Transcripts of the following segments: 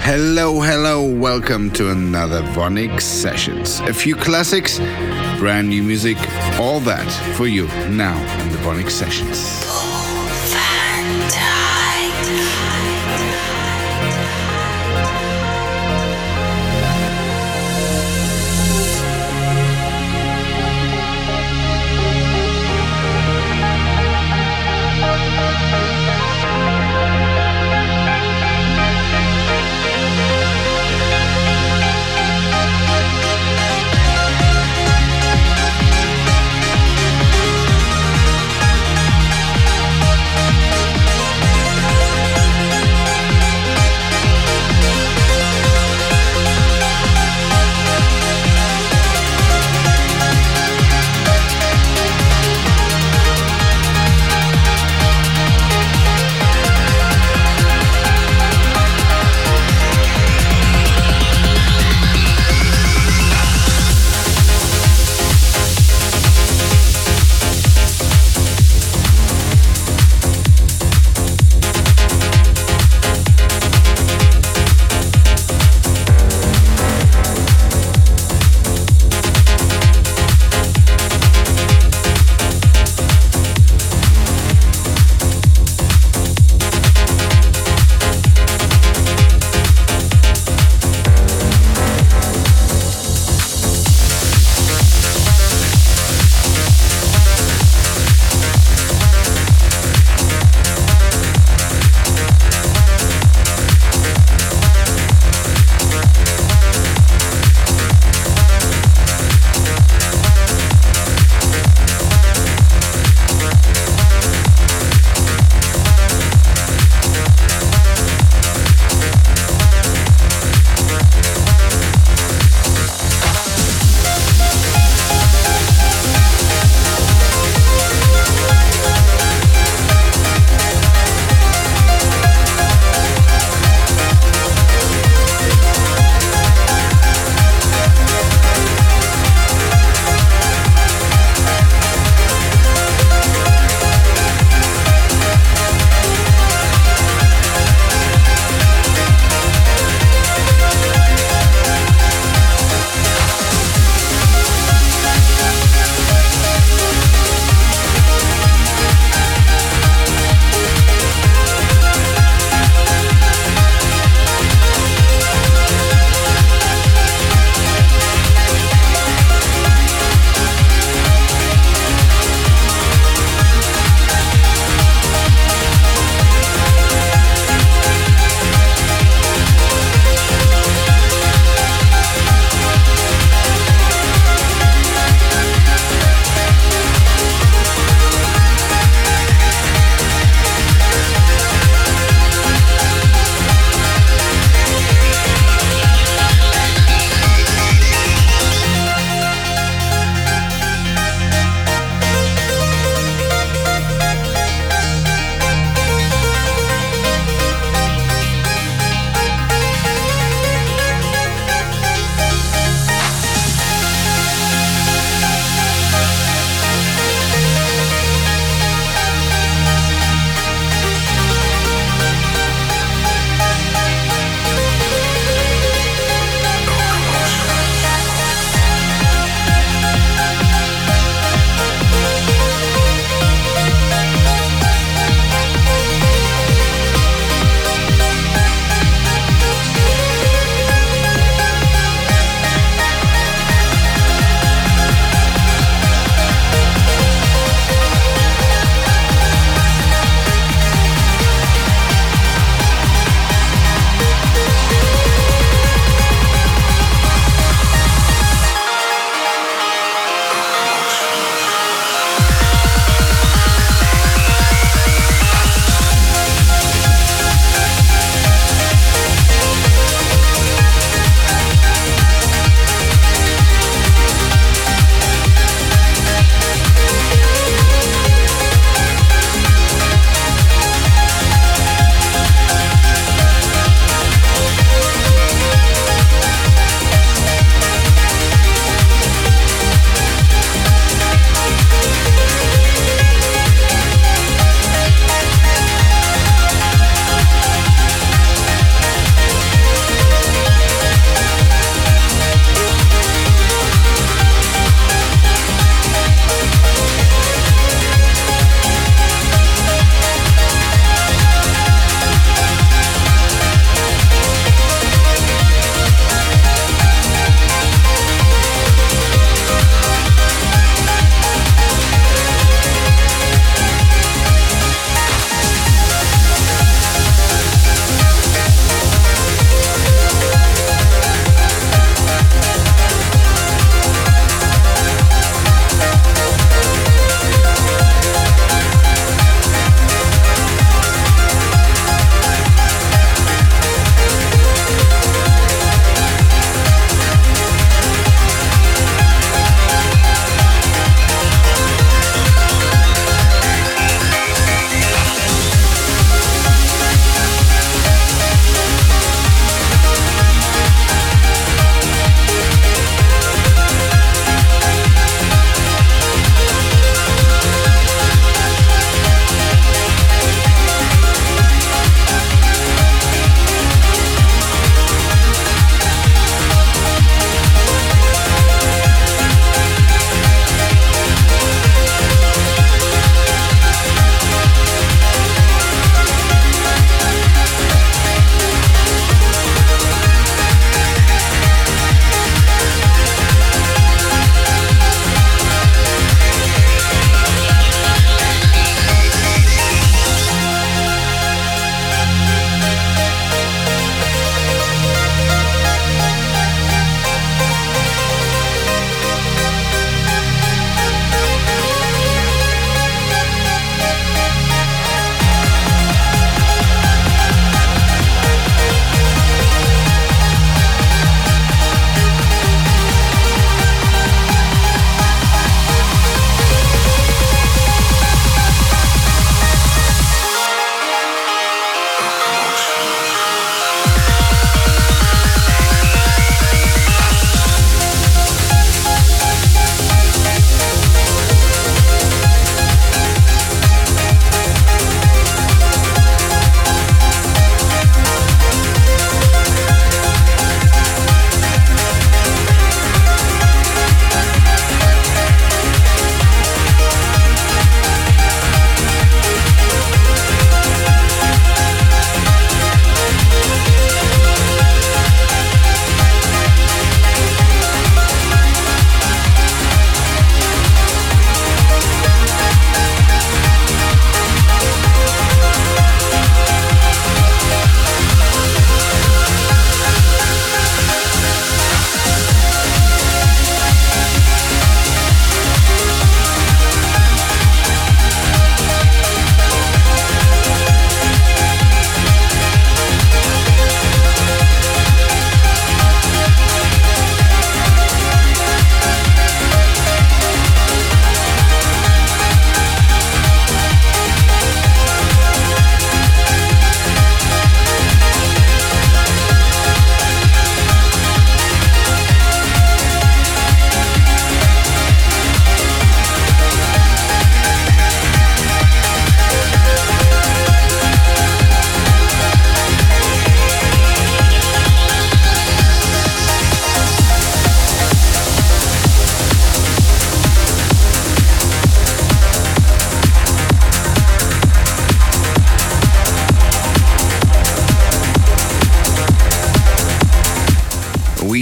Hello, hello, welcome to another VONYC Sessions. A few classics, brand new music, all that for you now in the VONYC Sessions.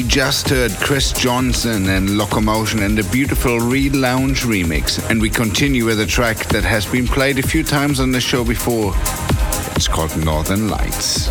Just heard Chris Johnson and Locomotion and the beautiful Reed Lounge remix. And we continue with a track that has been played a few times on the show before. It's called Northern Lights.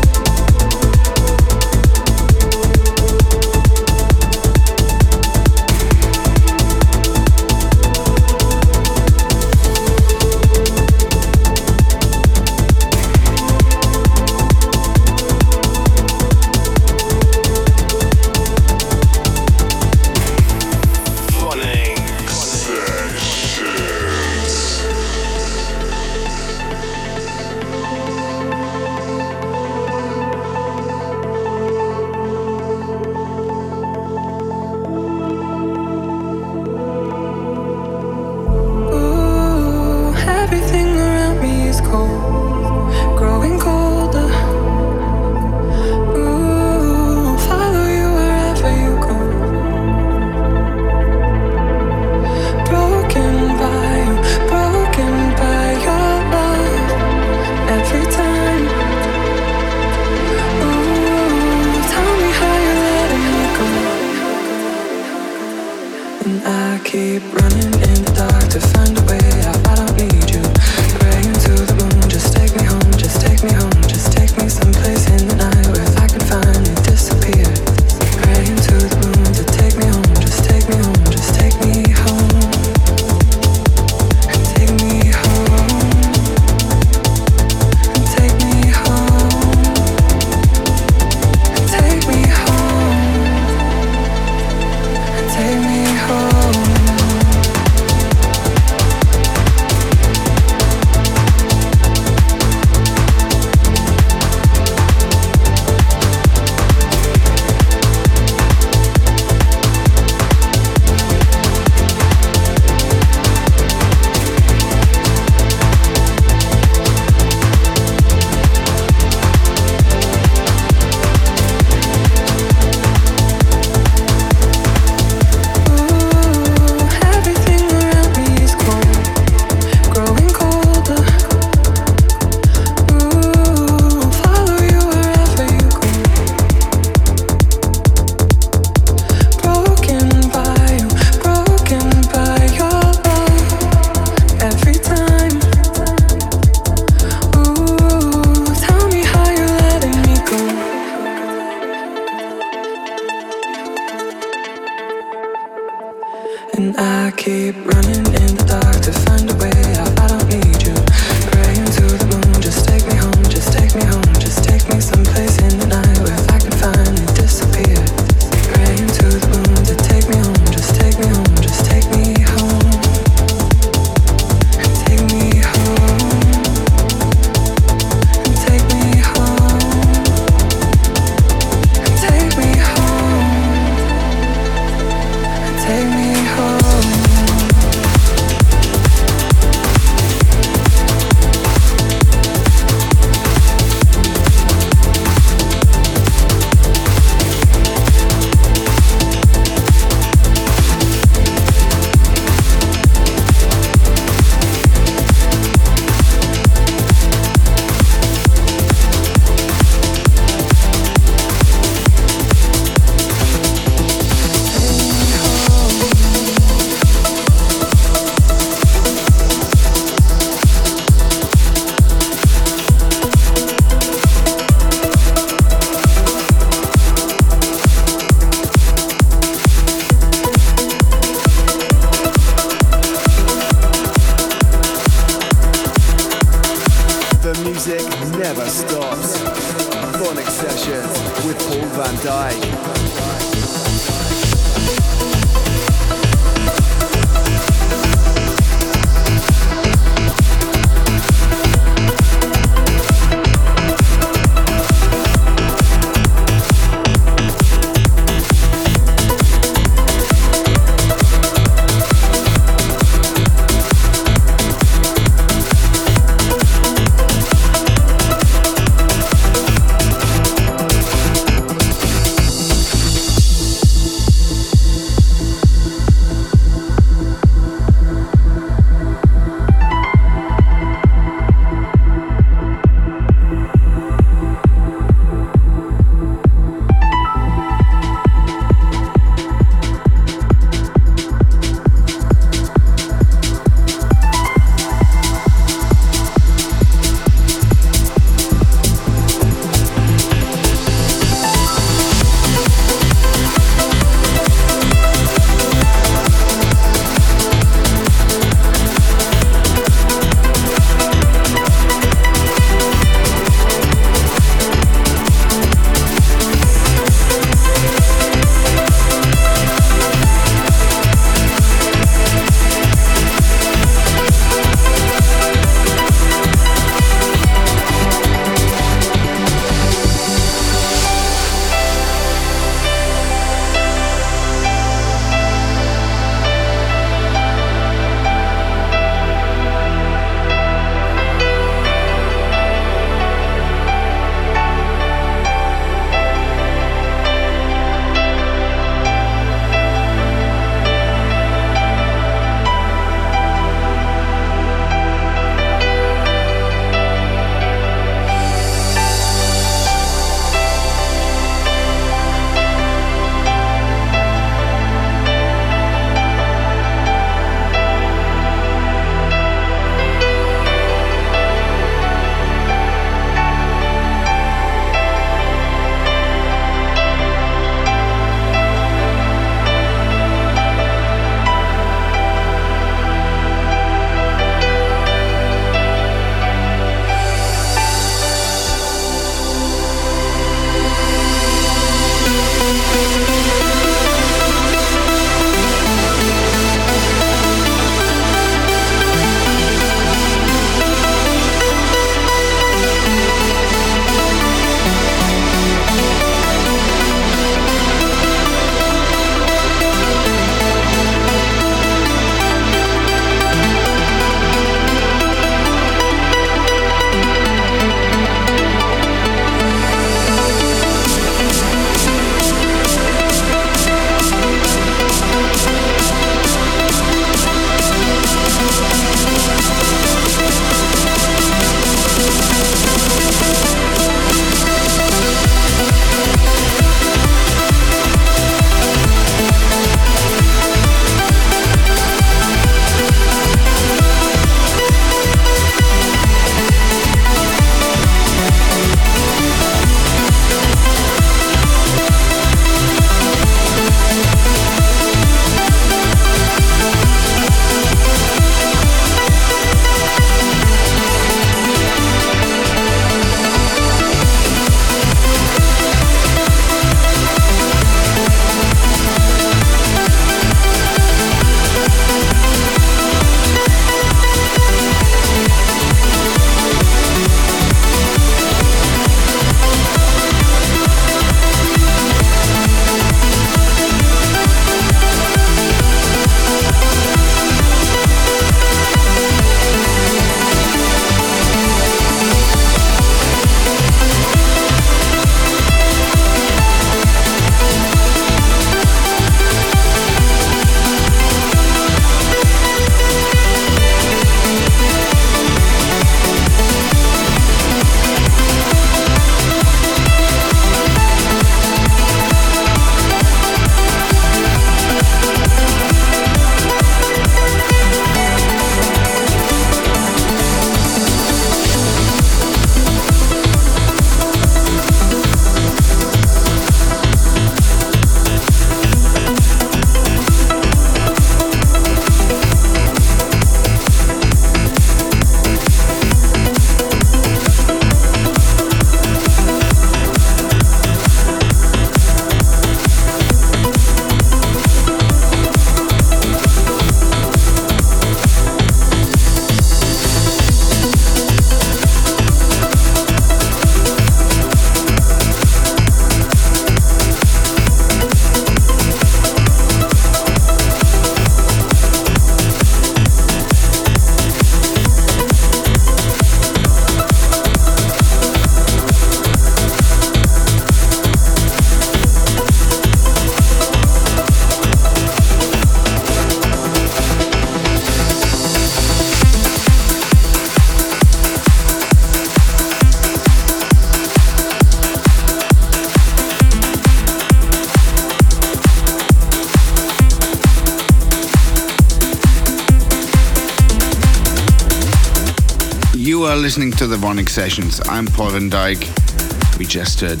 To the VONYC Sessions. I'm Paul van Dyk. We just heard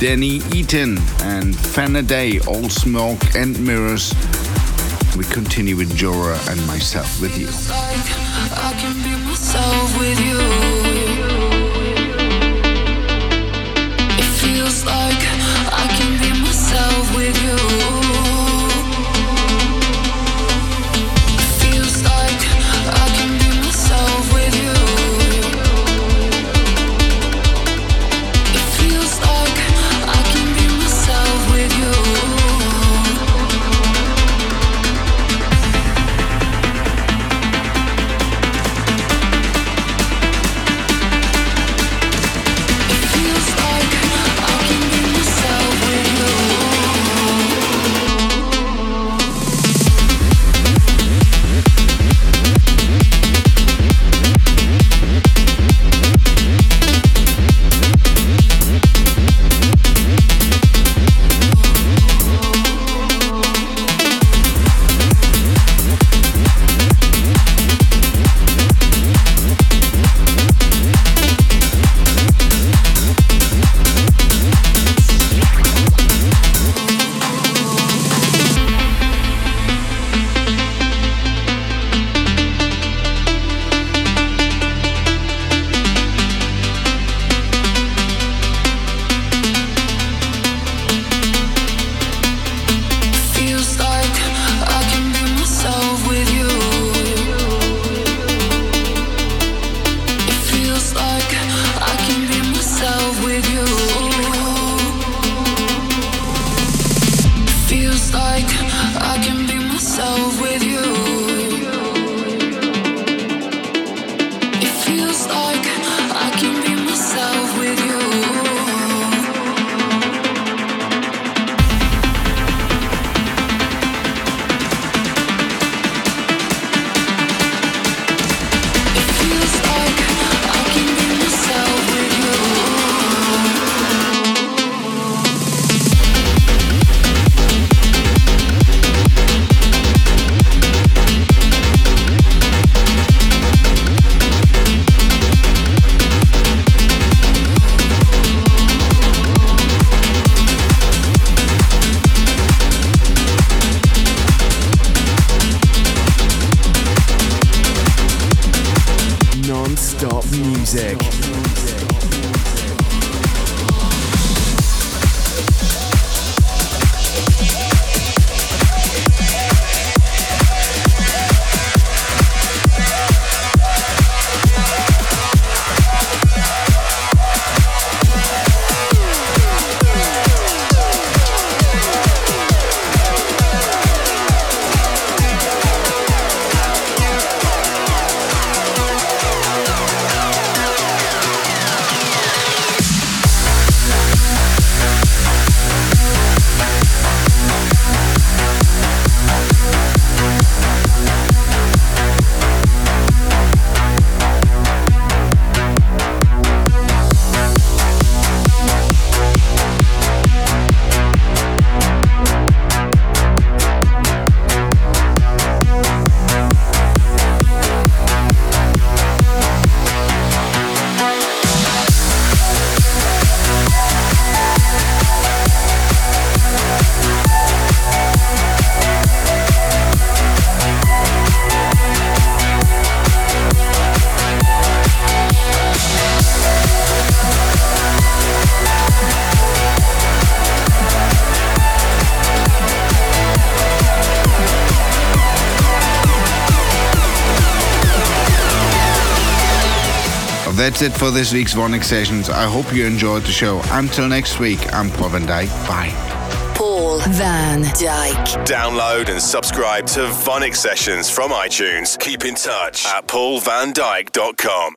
Danny Eaton and Fanaday, All Smoke and Mirrors. We continue with Jora and myself with you. I that's it for this week's VONYC Sessions. I hope you enjoyed the show. Until next week, I'm Paul van Dyk. Bye. Paul van Dyk. Download and subscribe to VONYC Sessions from iTunes. Keep in touch at paulvandyk.com.